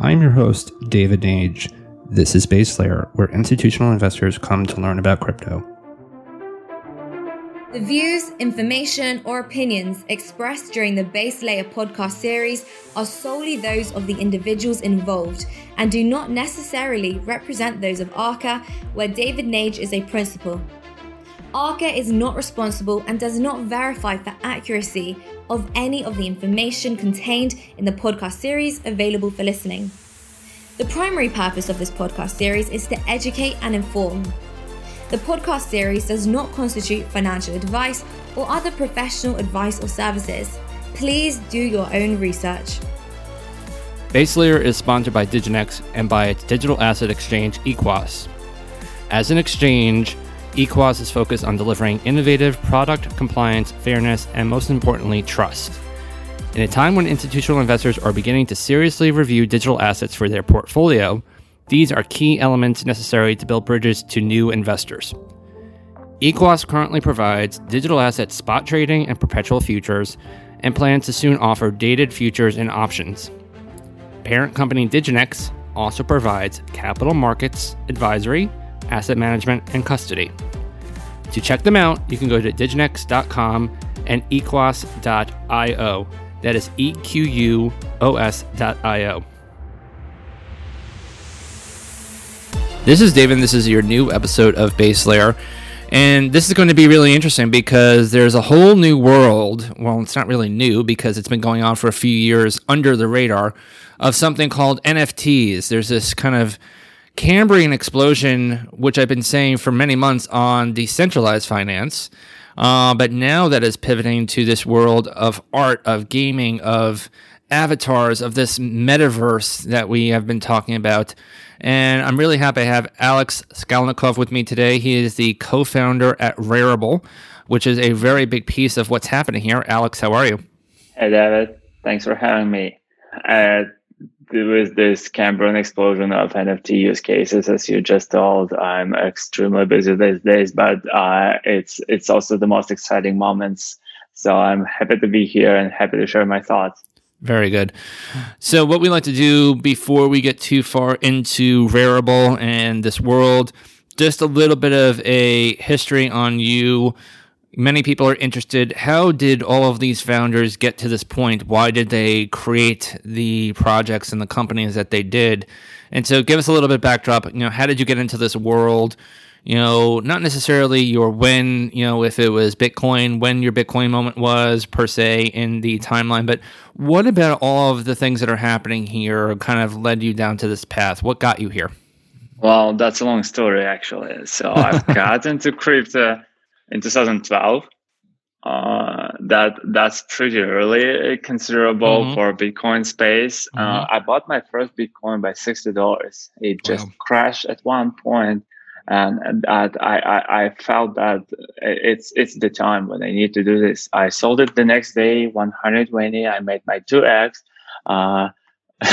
I'm your host, David Nage. This is Base Layer, where institutional investors come to learn about crypto. The views, information, or opinions expressed during the Base Layer podcast series are solely those of the individuals involved and do not necessarily represent those of ARCA, where David Nage is a principal. ARCA is not responsible and does not verify the accuracy of any of the information contained in the podcast series available for listening. The primary purpose of this podcast series is to educate and inform. The podcast series does not constitute financial advice or other professional advice or services. Please do your own research. Base Layer is sponsored by Diginex and by its digital asset exchange, Equos. As an exchange, Equos is focused on delivering innovative product compliance, fairness, and most importantly, trust. In a time when institutional investors are beginning to seriously review digital assets for their portfolio, these are key elements necessary to build bridges to new investors. Equos currently provides digital asset spot trading and perpetual futures, and plans to soon offer dated futures and options. Parent company Diginex also provides capital markets advisory, asset management, and custody. To check them out, you can go to diginex.com and equos.io. That is E Q U O S.io. This is David. This is your new episode of Base Layer. And this is going to be really interesting because there's a whole new world. Well, it's not really new because it's been going on for a few years under the radar of something called NFTs. There's this kind of Cambrian explosion, which I've been saying for many months on decentralized finance. Uh, but now that is pivoting to this world of art, of gaming, of avatars, of this metaverse that we have been talking about. And I'm really happy to have Alex Salnikov with me today. He is the co founder at Rarible, which is a very big piece of what's happening here. Alex, how are you? Hey, David. Thanks for having me. Uh, there was this Cambrian explosion of NFT use cases, as you just told. I'm extremely busy these days, but uh, it's it's also the most exciting moments. So I'm happy to be here and happy to share my thoughts. Very good. So, what we like to do before we get too far into Rarible and this world, just a little bit of a history on you many people are interested. How did all of these founders get to this point? Why did they create the projects and the companies that they did? And so, give us a little bit backdrop. You know, how did you get into this world? You know, not necessarily your when. You know, if it was Bitcoin, when your Bitcoin moment was per se in the timeline. But what about all of the things that are happening here kind of led you down to this path? What got you here? Well, that's a long story, actually. So I've gotten into crypto in 2012. Uh, that that's pretty early, considerable mm-hmm. for Bitcoin space. Uh, mm-hmm. Uh, I bought my first Bitcoin by sixty dollars. It just wow. crashed at one point, and that I, I, I felt that it's it's the time when I need to do this. I sold it the next day, one hundred twenty. I made my two x. Uh,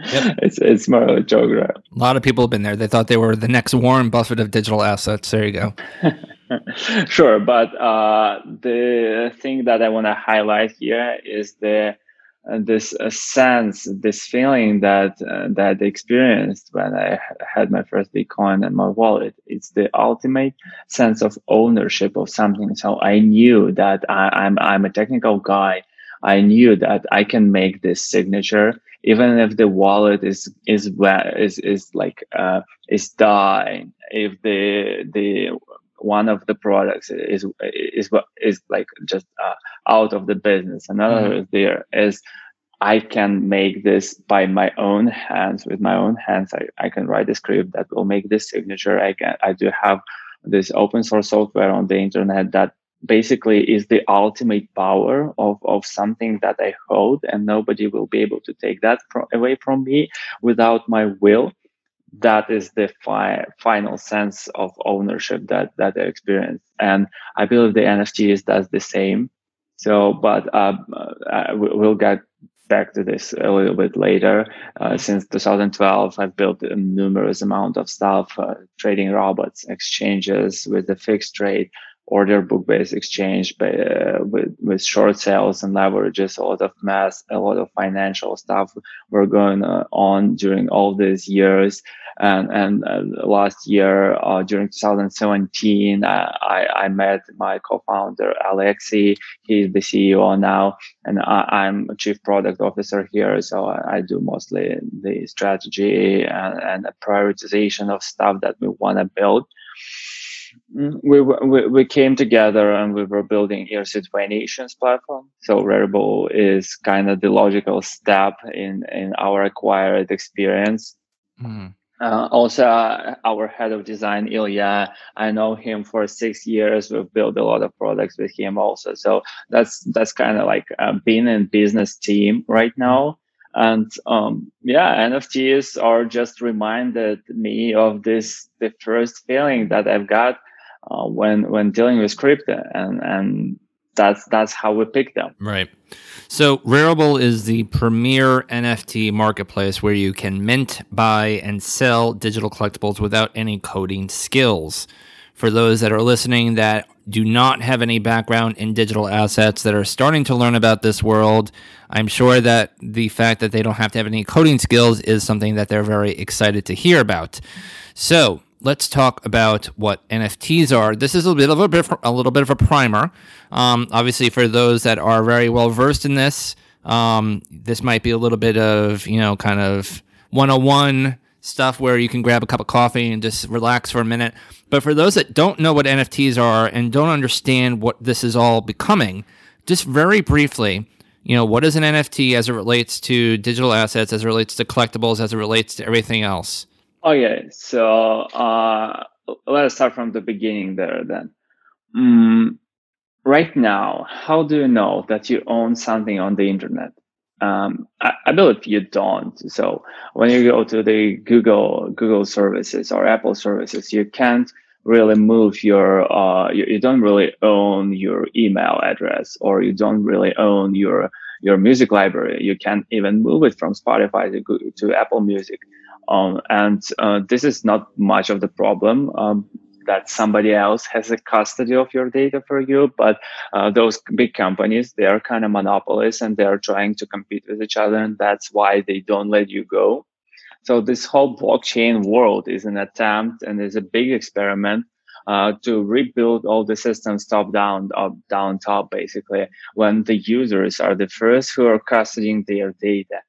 Yep. It's it's more of a joke, right? A lot of people have been there. They thought they were the next Warren Buffett of digital assets. There you go. sure, but uh, the thing that I want to highlight here is the uh, this uh, sense, this feeling that uh, that I experienced when I had my first Bitcoin and my wallet. It's the ultimate sense of ownership of something. So I knew that I, I'm I'm a technical guy. I knew that I can make this signature even if the wallet is is is is like uh, is dying if the the one of the products is is what is like just uh, out of the business. Another mm-hmm. there is I can make this by my own hands with my own hands. I, I can write a script that will make this signature. I can I do have this open source software on the internet that basically is the ultimate power of, of something that I hold and nobody will be able to take that from, away from me without my will that is the fi- final sense of ownership that that they experience and I believe the NFTs does the same. So, but uh, uh, we'll get back to this a little bit later. Uh, since 2012, I've built a numerous amount of stuff, uh, trading robots, exchanges with the fixed rate, order book based exchange uh, with, with short sales and leverages a lot of math, a lot of financial stuff were going uh, on during all these years. And, and uh, last year, uh, during 2017, I, I met my co-founder, Alexei. He's the CEO now, and I, am chief product officer here. So I, I do mostly the strategy and, and the prioritization of stuff that we want to build. Mm, we, we, we came together and we were building ERC20 issuance platform. So Rarible is kind of the logical step in, in our acquired experience. Mm. Uh, also, uh, our head of design, Ilya, I know him for six years. We've built a lot of products with him also. So that's that's kind of like uh, being in business team right now. And um, yeah, NFTs are just reminded me of this the first feeling that I've got uh, when when dealing with crypto, and and that's that's how we pick them. Right. So Rarible is the premier NFT marketplace where you can mint, buy, and sell digital collectibles without any coding skills. For those that are listening that do not have any background in digital assets that are starting to learn about this world, I'm sure that the fact that they don't have to have any coding skills is something that they're very excited to hear about. So, let's talk about what NFTs are. This is a bit of a bit, a little bit of a primer. Um, obviously, for those that are very well versed in this, um, this might be a little bit of you know kind of 101 stuff where you can grab a cup of coffee and just relax for a minute. But for those that don't know what NFTs are and don't understand what this is all becoming, just very briefly, you know, what is an NFT as it relates to digital assets, as it relates to collectibles, as it relates to everything else? Okay, so uh, let's start from the beginning there then. Mm, right now, how do you know that you own something on the internet? Um, I, I, believe you don't. So when you go to the Google Google services or Apple services, you can't really move your uh, you, you don't really own your email address or you don't really own your your music library. You can't even move it from Spotify to to Apple Music. Um, and uh, this is not much of the problem. Um, that somebody else has a custody of your data for you but uh, those big companies they are kind of monopolies and they are trying to compete with each other and that's why they don't let you go. So this whole blockchain world is an attempt and is a big experiment uh, to rebuild all the systems top down up down top basically when the users are the first who are custodying their data.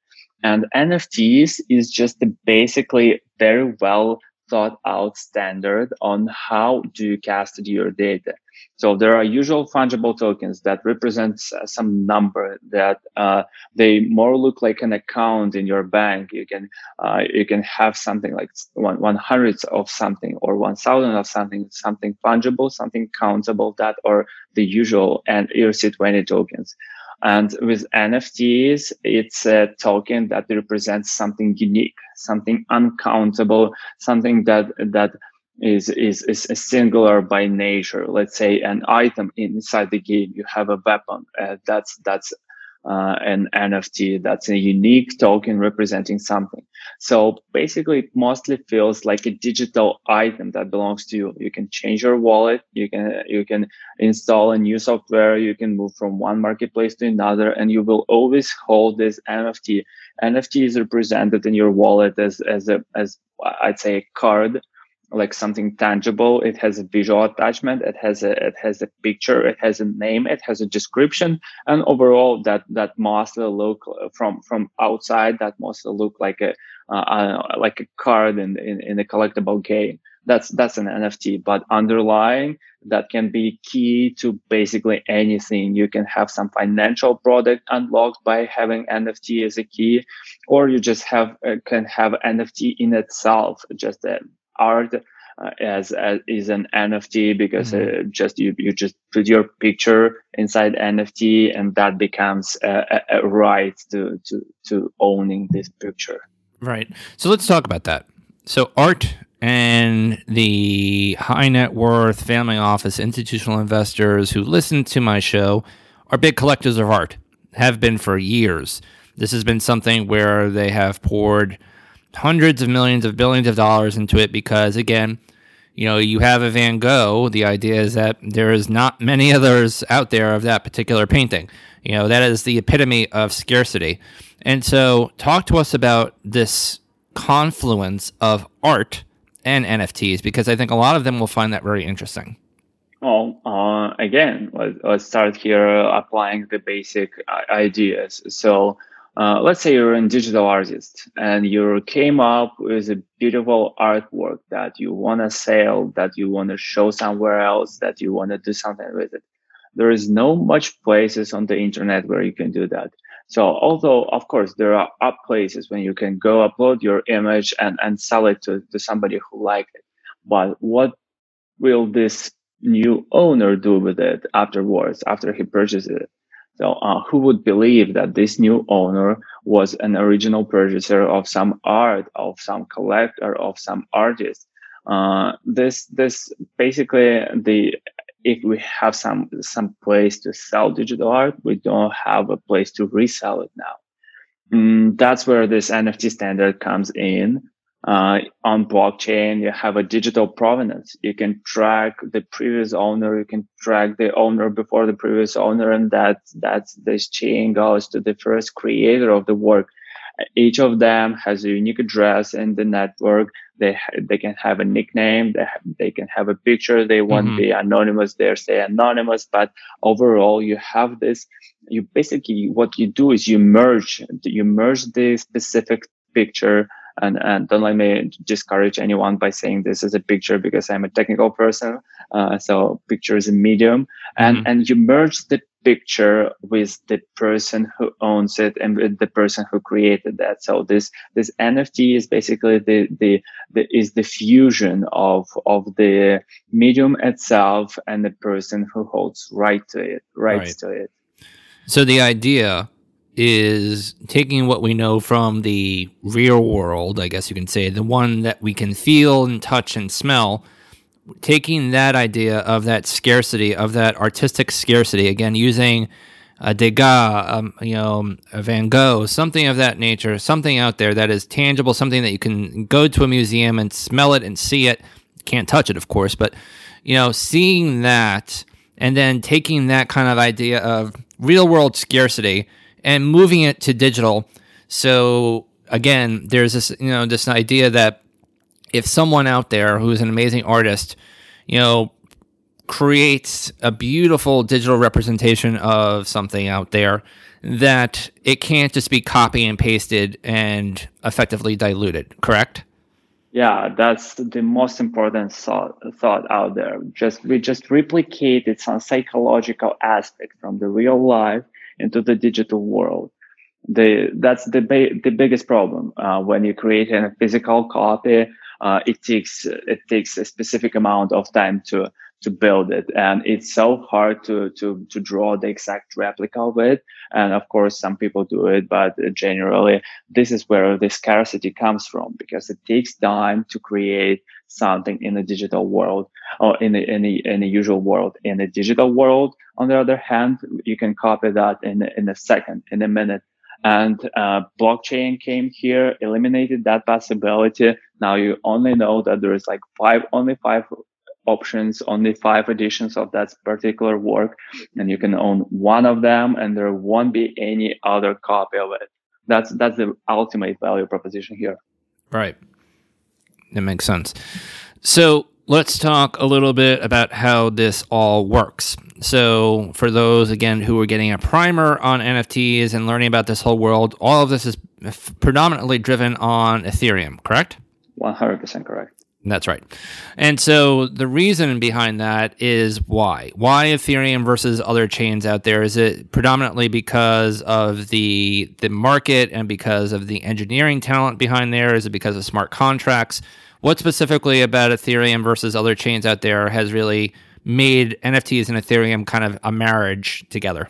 And NFTs is just basically very well thought out standard on how do you custody your data. So there are usual fungible tokens that represent some number that uh, they more look like an account in your bank. You can uh, you can have something like one one hundredth of something or one thousand of something, something fungible, something countable that or the usual and ERC20 tokens. And with NFTs, it's a token that represents something unique, something uncountable, something that that is, is, is singular by nature. Let's say an item inside the game, you have a weapon. Uh, that's that's uh, an NFT. That's a unique token representing something. So basically, it mostly feels like a digital item that belongs to you. You can change your wallet. You can you can install a new software. You can move from one marketplace to another, and you will always hold this NFT. NFT is represented in your wallet as as a as I'd say a card like something tangible. It has a visual attachment. It has a it has a picture. It has a name. It has a description. And overall that that mostly look from from outside that mostly look like a uh, like a card in, in in a collectible game. That's that's an nft but underlying that can be key to basically anything. You can have some financial product unlocked by having nft as a key or you just have uh, can have nft in itself just a art uh, as, as is an NFT because mm-hmm. uh, just you you just put your picture inside NFT and that becomes a, a, a, right to to to owning this picture. Right. So let's talk about that. So art and the high net worth family office institutional investors who listen to my show are big collectors of art. Have been for years. This has been something where they have poured hundreds of millions of billions of dollars into it because again you know, you have a Van Gogh. The idea is that there is not many others out there of that particular painting. You know, that is the epitome of scarcity. And so, talk to us about this confluence of art and NFTs because I think a lot of them will find that very interesting. Well, uh, again, let's, let's start here applying the basic ideas. So, uh, let's say you're a digital artist and you came up with a beautiful artwork that you want to sell, that you want to show somewhere else, that you want to do something with it. There is no much places on the internet where you can do that. So although of course there are up places when you can go upload your image and, and sell it to, to somebody who like it. But what will this new owner do with it afterwards, after he purchases it? So uh, who would believe that this new owner was an original purchaser of some art, of some collector, of some artist? Uh, this this basically the if we have some some place to sell digital art, we don't have a place to resell it now. Mm, that's where this NFT standard comes in. Uh, on blockchain, you have a digital provenance. You can track the previous owner. You can track the owner before the previous owner, and that that's this chain goes to the first creator of the work. Each of them has a unique address in the network. They they can have a nickname. They they can have a picture. They want mm-hmm. to be anonymous. they say anonymous. But overall, you have this. You basically what you do is you merge you merge the specific picture and, and don't let me discourage anyone by saying this is a picture because I'm a technical person. Uh, so picture is a medium and, mm-hmm. and you merge the picture with the person who owns it and with the person who created that. So this, this NFT is basically the, the, the is the fusion of, of the medium itself and the person who holds right to it, rights right. to it. So the idea is taking what we know from the real world, I guess you can say, the one that we can feel and touch and smell, taking that idea of that scarcity, of that artistic scarcity, again, using a Degas, um, you know, a Van Gogh, something of that nature, something out there that is tangible, something that you can go to a museum and smell it and see it. Can't touch it, of course, but, you know, seeing that and then taking that kind of idea of real world scarcity and moving it to digital. So again, there's this you know this idea that if someone out there who's an amazing artist, you know, creates a beautiful digital representation of something out there, that it can't just be copy and pasted and effectively diluted. Correct? Yeah, that's the most important thought, thought out there. Just we just replicated some psychological aspect from the real life into the digital world. The, that's the, ba- the biggest problem. Uh, when you create a physical copy, uh, it takes it takes a specific amount of time to to build it, and it's so hard to to to draw the exact replica of it. And of course, some people do it, but generally, this is where the scarcity comes from because it takes time to create something in the digital world or in the in the, in the usual world. In the digital world, on the other hand, you can copy that in in a second, in a minute. And uh, blockchain came here, eliminated that possibility. Now you only know that there is like five, only five options, only five editions of that particular work, and you can own one of them, and there won't be any other copy of it. That's that's the ultimate value proposition here. Right. That makes sense. So let's talk a little bit about how this all works. So, for those again who are getting a primer on NFTs and learning about this whole world, all of this is predominantly driven on Ethereum, correct? 100% correct. That's right. And so the reason behind that is why? Why Ethereum versus other chains out there? Is it predominantly because of the the market and because of the engineering talent behind there? Is it because of smart contracts? What specifically about Ethereum versus other chains out there has really made NFTs and Ethereum kind of a marriage together?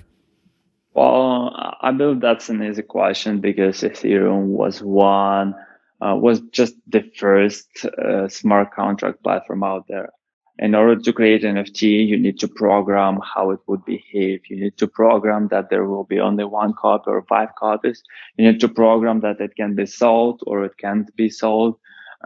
Well, I believe that's an easy question because Ethereum was one, uh, was just the first uh, smart contract platform out there. In order to create an NFT, you need to program how it would behave. You need to program that there will be only one copy or five copies. You need to program that it can be sold or it can't be sold.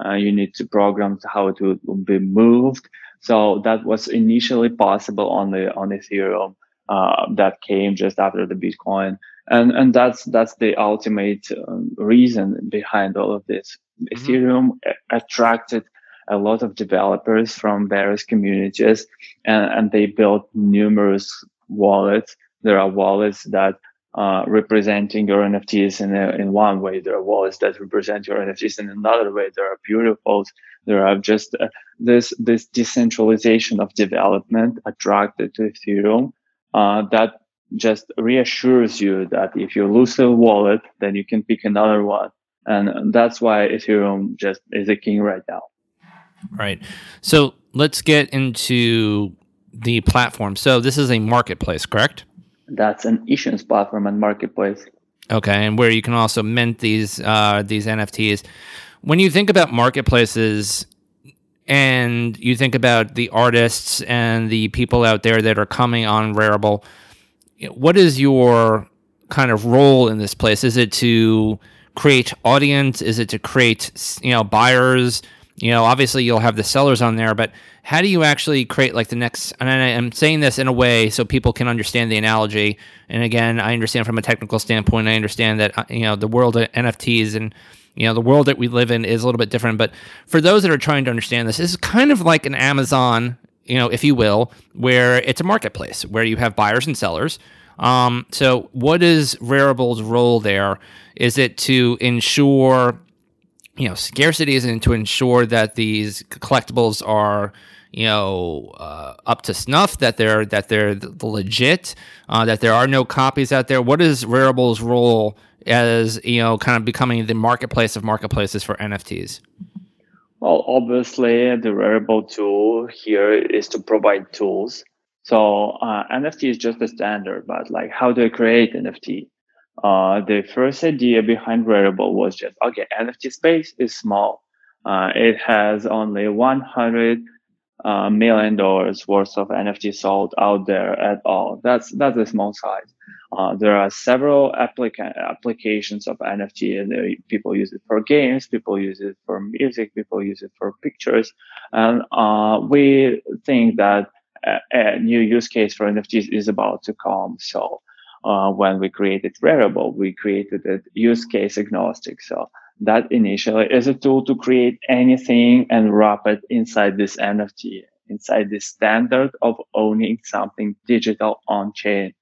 Uh, you need to program how it will be moved. So that was initially possible on the on Ethereum. Uh, that came just after the Bitcoin, and and that's that's the ultimate um, reason behind all of this. Mm-hmm. Ethereum attracted a lot of developers from various communities, and, and they built numerous wallets. There are wallets that uh, representing your NFTs in a, in one way. There are wallets that represent your NFTs in another way. There are beautiful. There are just uh, this this decentralization of development attracted to Ethereum uh, that just reassures you that if you lose a wallet, then you can pick another one, and that's why Ethereum just is a king right now. Right. So let's get into the platform. So this is a marketplace, correct? That's an issuance platform and marketplace. Okay, and where you can also mint these uh, these NFTs. When you think about marketplaces, and you think about the artists and the people out there that are coming on Rarible, what is your kind of role in this place? Is it to create audience? Is it to create you know buyers? you know obviously you'll have the sellers on there but how do you actually create like the next and i'm saying this in a way so people can understand the analogy and again i understand from a technical standpoint i understand that uh, you know the world of nfts and you know the world that we live in is a little bit different but for those that are trying to understand this, this is kind of like an amazon you know if you will where it's a marketplace where you have buyers and sellers um, so what is Rarible's role there is it to ensure you know, scarcity isn't to ensure that these collectibles are, you know, uh, up to snuff, that they're that they're legit, uh, that there are no copies out there. What is Rarible's role as you know, kind of becoming the marketplace of marketplaces for NFTs? Well, obviously, the Rarible tool here is to provide tools. So uh, NFT is just a standard, but like, how do I create NFT? uh, the first idea behind Rarible was just okay nft space is small uh, it has only 100 million dollars worth of nft sold out there at all. That's that's a small size. Uh, there are several applica- applications of nft and people use it for games people use it for music people use it for pictures. And uh, we think that a, a new use case for nfts is about to come. So uh, when we created Rarible, we created it use case agnostic. So that initially is a tool to create anything and wrap it inside this NFT, inside this standard of owning something digital on chain.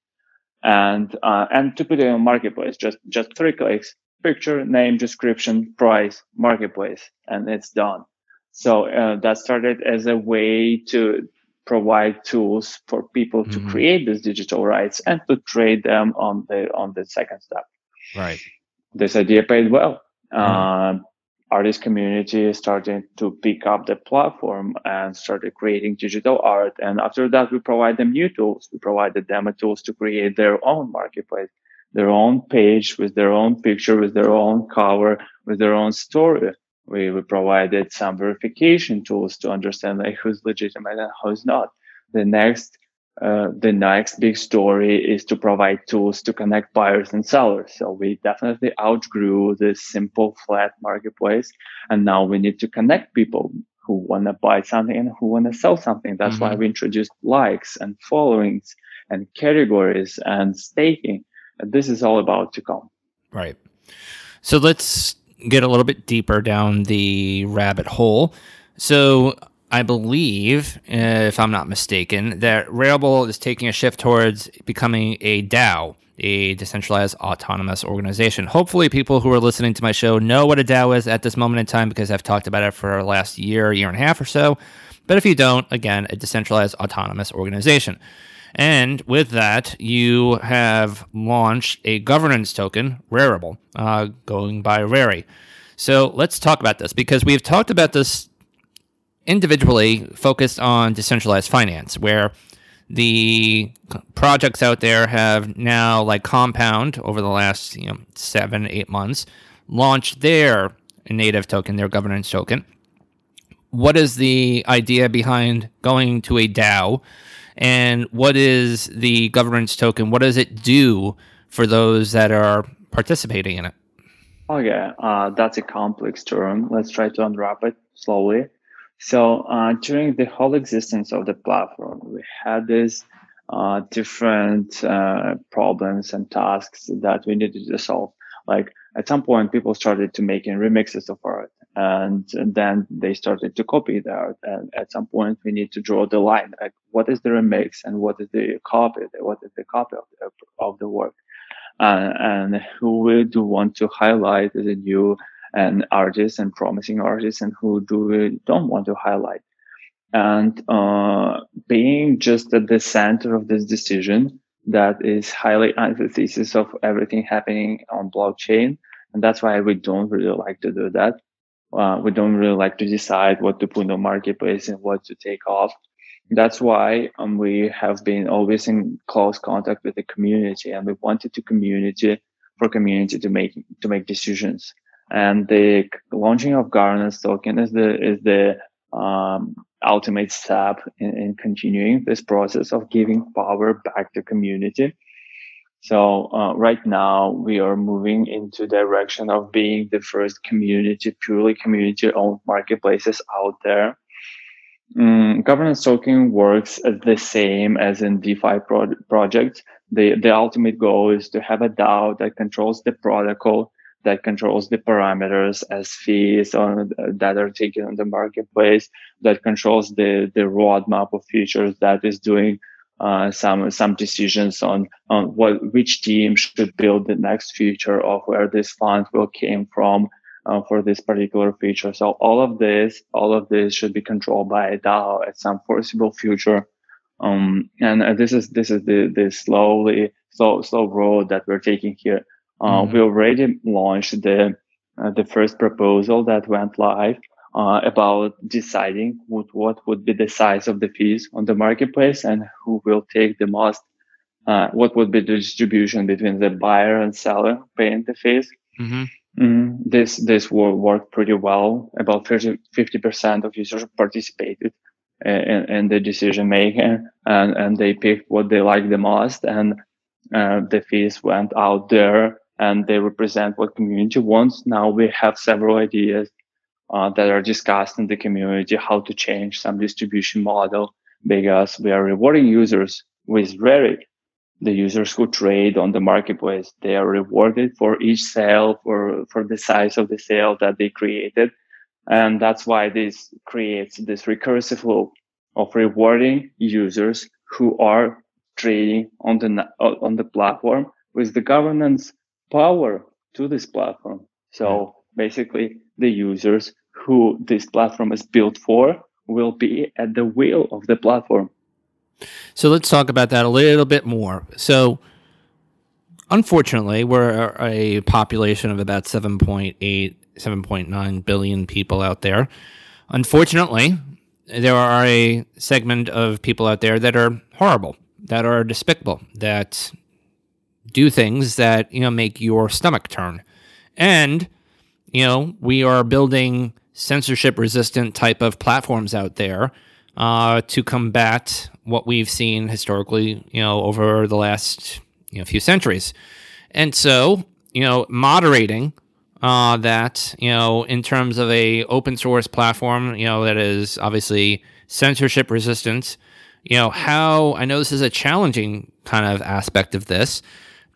And, uh, and to put it in a marketplace, just, just three clicks, picture, name, description, price, marketplace, and it's done. So uh, that started as a way to provide tools for people to mm-hmm. create these digital rights and to trade them on the on the second step. Right. This idea paid well. Mm-hmm. Uh, artist community started to pick up the platform and started creating digital art. And after that, we provide them new tools. We provided them tools to create their own marketplace, their own page with their own picture, with their own cover, with their own story we, we provided some verification tools to understand like who's legitimate and who's not. The next uh, the next big story is to provide tools to connect buyers and sellers. So we definitely outgrew this simple flat marketplace, and now we need to connect people who want to buy something and who want to sell something. That's mm-hmm. why we introduced likes and followings and categories and staking. And this is all about to come. Right. So let's get a little bit deeper down the rabbit hole. So I believe, if I'm not mistaken, that Rarible is taking a shift towards becoming a DAO, a decentralized autonomous organization. Hopefully, people who are listening to my show know what a DAO is at this moment in time because I've talked about it for the last year, year and a half or so. But if you don't, again, a decentralized autonomous organization. And with that, you have launched a governance token, Rarible, uh, going by Rari. So let's talk about this because we've talked about this individually focused on decentralized finance, where the projects out there have now, like Compound, over the last you know seven, eight months, launched their native token, their governance token. What is the idea behind going to a DAO? And what is the governance token? What does it do for those that are participating in it? Okay, uh, that's a complex term. Let's try to unwrap it slowly. So uh, during the whole existence of the platform, we had these uh, different uh, problems and tasks that we needed to solve. Like at some point, people started to making remixes of art, and, then they started to copy the art. And at some point, we need to draw the line. Like, what is the remix and what is the copy? What is the copy of the, of the work? Uh, and who we do want to highlight as a new and artists and promising artists and who do we don't want to highlight. And uh, being just at the center of this decision that is highly antithesis of everything happening on blockchain and that's why we don't really like to do that. Uh, we don't really like to decide what to put on marketplace and what to take off. That's why um, we have been always in close contact with the community and we wanted to community for community to make to make decisions and the launching of governance token is the is the um, ultimate step in, in, continuing this process of giving power back to community so uh, right now we are moving into direction of being the first community purely community owned marketplaces out there Mm, governance token works the same as in DeFi pro- projects. The, the ultimate goal is to have a DAO that controls the protocol, that controls the parameters as fees on, that are taken on the marketplace, that controls the, the roadmap of features, that is doing uh, some some decisions on on what which team should build the next feature of where this fund will came from, uh, for this particular feature. So all of this, all of this should be controlled by a DAO at some foreseeable future. Um, and uh, this is this is the the slowly slow slow road that we're taking here. Uh, mm-hmm. We already launched the uh, the first proposal that went live uh, about deciding what what would be the size of the fees on the marketplace and who will take the most. Uh, what would be the distribution between the buyer and seller paying the fees? Mm-hmm. Mm, this this will work pretty well. About 50 percent of users participated in, in, the decision making, and and they picked what they like the most, and uh, the fees went out there, and they represent what community wants. Now we have several ideas uh, that are discussed in the community how to change some distribution model because we are rewarding users with very the users who trade on the marketplace they are rewarded for each sale for for the size of the sale that they created and that's why this creates this recursive loop of rewarding users who are trading on the on the platform with the governance power to this platform so basically the users who this platform is built for will be at the wheel of the platform so let's talk about that a little bit more. So, unfortunately, we're a population of about 7.8, 7.9 billion people out there. Unfortunately, there are a segment of people out there that are horrible, that are despicable, that do things that, you know, make your stomach turn. And, you know, we are building censorship resistant type of platforms out there uh, to combat what we've seen historically, you know, over the last you know few centuries. And so, you know, moderating uh, that, you know, in terms of a open source platform, you know, that is obviously censorship resistant. You know, how I know this is a challenging kind of aspect of this,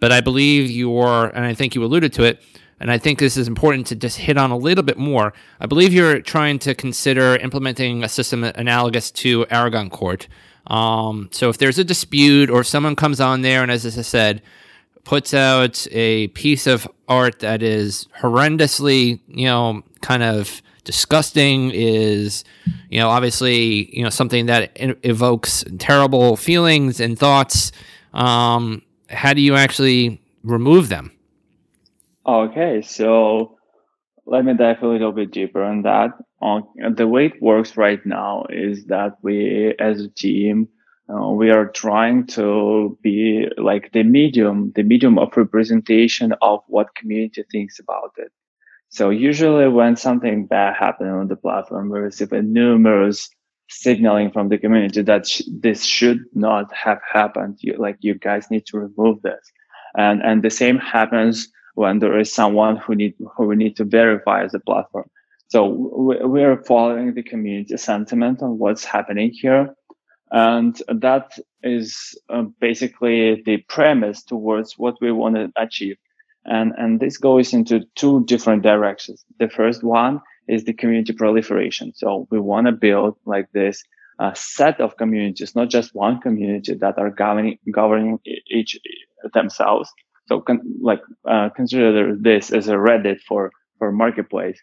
but I believe you're, and I think you alluded to it, and I think this is important to just hit on a little bit more. I believe you're trying to consider implementing a system analogous to Aragon Court. Um, so if there's a dispute or if someone comes on there and, as I said, puts out a piece of art that is horrendously, you know, kind of disgusting, is, you know, obviously, you know, something that evokes terrible feelings and thoughts, um, how do you actually remove them? Okay, so let me dive a little bit deeper on that. On the way it works right now is that we, as a team, uh, we are trying to be like the medium, the medium of representation of what community thinks about it. So usually when something bad happens on the platform, we receive numerous signaling from the community that sh- this should not have happened. You, like you guys need to remove this. And, and the same happens when there is someone who need who we need to verify as a platform. So we we are following the community sentiment on what's happening here, and that is uh, basically the premise towards what we want to achieve. And and this goes into two different directions. The first one is the community proliferation. So we want to build like this uh, set of communities, not just one community that are governing governing each themselves. So con- like uh, consider this as a Reddit for for marketplace.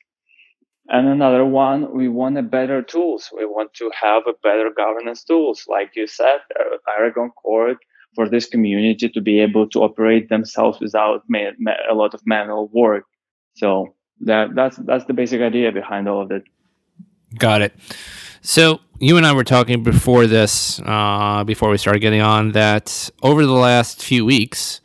And another one, we want a better tools. We want to have a better governance tools, like you said, uh, Aragon Court for this community to be able to operate themselves without ma- ma- a lot of manual work. So that that's that's the basic idea behind all of it. Got it. So you and I were talking before this, uh, before we started getting on, that over the last few weeks,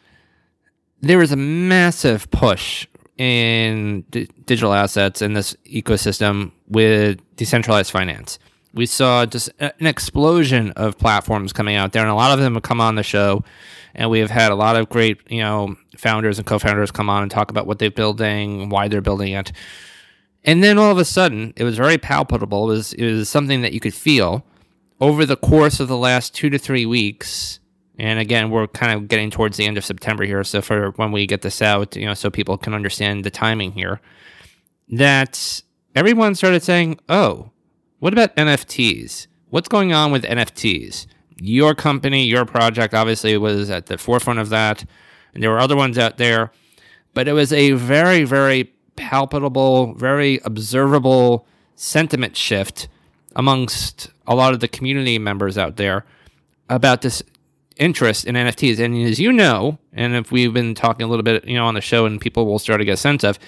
there was a massive push in d- digital assets in this ecosystem with decentralized finance. We saw just an explosion of platforms coming out there, and a lot of them have come on the show. And we have had a lot of great, you know, founders and co-founders come on and talk about what they're building, why they're building it. And then all of a sudden, it was very palpable. It was, it was something that you could feel over the course of the last two to three weeks. And again, we're kind of getting towards the end of September here. So for when we get this out, you know, so people can understand the timing here, that everyone started saying, oh, what about NFTs? What's going on with NFTs? Your company, your project obviously was at the forefront of that. And there were other ones out there. But it was a very, very palpable, very observable sentiment shift amongst a lot of the community members out there about this interest in NFTs. And as you know, and if we've been talking a little bit, you know, on the show and people will start to get a sense of,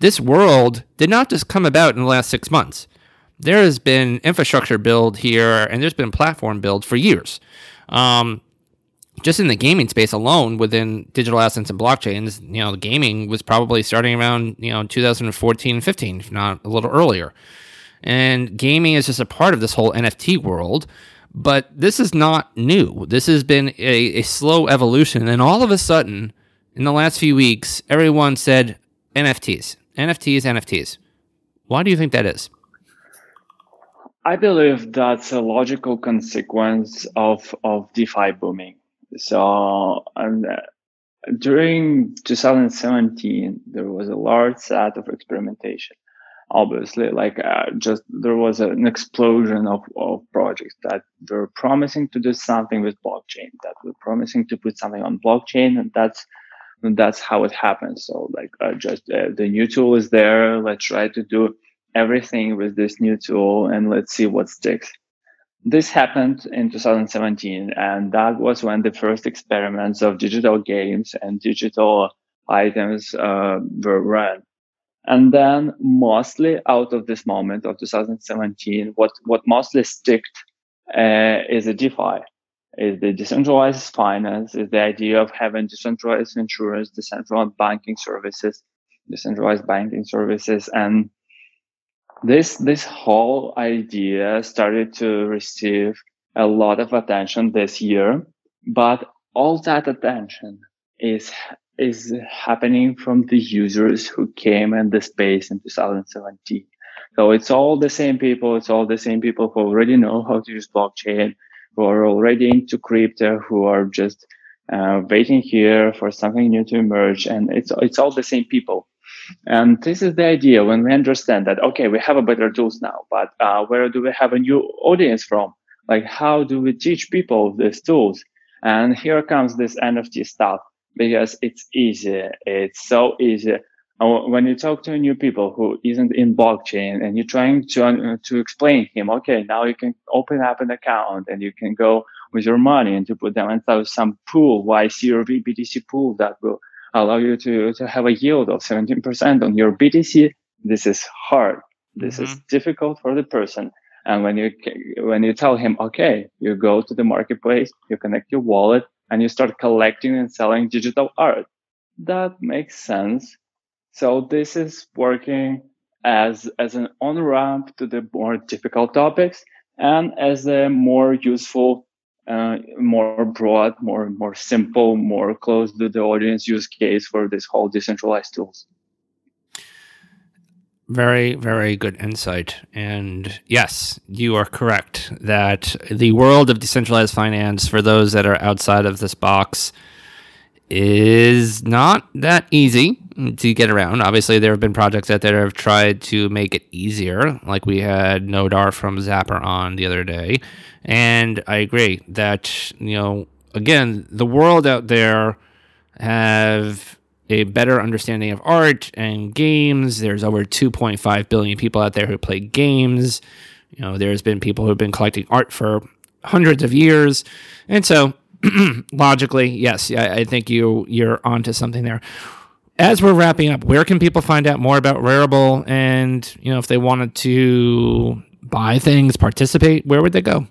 this world did not just come about in the last six months. There has been infrastructure build here and there's been platform build for years. Um, just in the gaming space alone within digital assets and blockchains, you know, gaming was probably starting around, you know, 2014, 15, if not a little earlier. And gaming is just a part of this whole NFT world. But this is not new. This has been a, a slow evolution. And all of a sudden, in the last few weeks, everyone said NFTs, NFTs, NFTs. Why do you think that is? I believe that's a logical consequence of, of DeFi booming. So um, during 2017, there was a large set of experimentation. Obviously, like uh, just there was an explosion of, of projects that were promising to do something with blockchain, that were promising to put something on blockchain, and that's that's how it happens. So like uh, just uh, the new tool is there. Let's try to do everything with this new tool and let's see what sticks this happened in 2017, and that was when the first experiments of digital games and digital items uh, were run. And then, mostly out of this moment of 2017, what what mostly sticked uh, is a DeFi, is the decentralized finance, is the idea of having decentralized insurance, decentralized banking services, decentralized banking services, and this this whole idea started to receive a lot of attention this year but all that attention is is happening from the users who came in the space in 2017 so it's all the same people it's all the same people who already know how to use blockchain who are already into crypto who are just uh, waiting here for something new to emerge and it's it's all the same people and this is the idea when we understand that, okay, we have a better tools now, but uh, where do we have a new audience from? Like, how do we teach people these tools? And here comes this NFT stuff because it's easy. It's so easy. When you talk to a new people who isn't in blockchain and you're trying to, uh, to explain him, okay, now you can open up an account and you can go with your money and to put them into some pool, YC or BTC pool that will allow you to, to have a yield of 17% on your BTC. This is hard. This mm-hmm. is difficult for the person. And when you, when you tell him, okay, you go to the marketplace, you connect your wallet and you start collecting and selling digital art. That makes sense. So this is working as, as an on ramp to the more difficult topics and as a more useful uh, more broad, more more simple, more close to the audience use case for this whole decentralized tools. Very, very good insight. And yes, you are correct that the world of decentralized finance, for those that are outside of this box, is not that easy to get around. Obviously, there have been projects out there that have tried to make it easier, like we had Nodar from Zapper on the other day. And I agree that, you know, again, the world out there have a better understanding of art and games. There's over 2.5 billion people out there who play games. You know, there's been people who've been collecting art for hundreds of years. And so logically, yes, I, I think you you're onto something there. As we're wrapping up, where can people find out more about Rarible and, you know, if they wanted to buy things, participate, where would they go?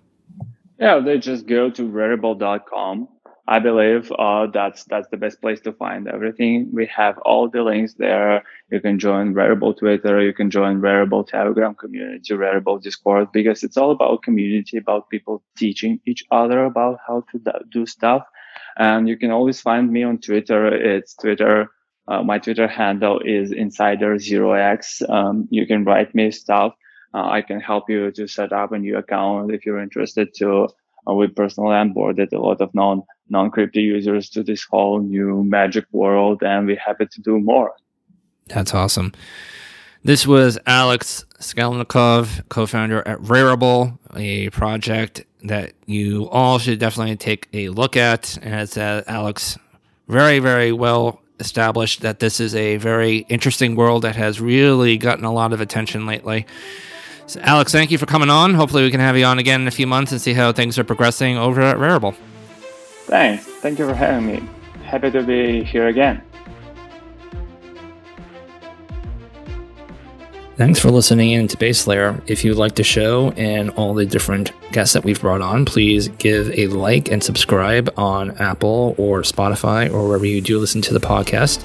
Yeah, they just go to rarible.com I believe uh, that's that's the best place to find everything. We have all the links there. You can join Rarible Twitter, you can join Rarible Telegram community, Rarible Discord, because it's all about community, about people teaching each other about how to do stuff. And you can always find me on Twitter. It's Twitter. Uh, my Twitter handle is insider0x. Um, you can write me stuff. Uh, I can help you to set up a new account if you're interested to uh, we personally onboarded a lot of non non crypto users to this whole new magic world, and we're happy to do more. That's awesome. This was Alex Salnikov, co-founder at Rarible, a project that you all should definitely take a look at. And As uh, Alex very, very well established that this is a very interesting world that has really gotten a lot of attention lately. So Alex, thank you for coming on. Hopefully, we can have you on again in a few months and see how things are progressing over at Rarible. Thanks. Thank you for having me. Happy to be here again. Thanks for listening in to Base Layer. If you like the show and all the different guests that we've brought on, please give a like and subscribe on Apple or Spotify or wherever you do listen to the podcast.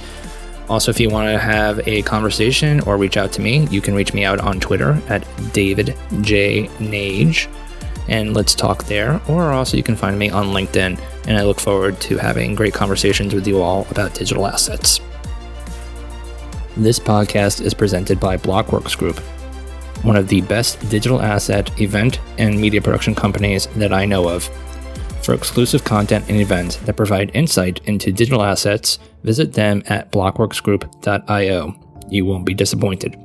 Also, if you want to have a conversation or reach out to me, you can reach me out on Twitter at David J. Nage, and let's talk there. Or also, you can find me on LinkedIn, and I look forward to having great conversations with you all about digital assets. This podcast is presented by Blockworks Group, one of the best digital asset, event, and media production companies that I know of. For exclusive content and events that provide insight into digital assets, visit them at blockworksgroup.io. You won't be disappointed.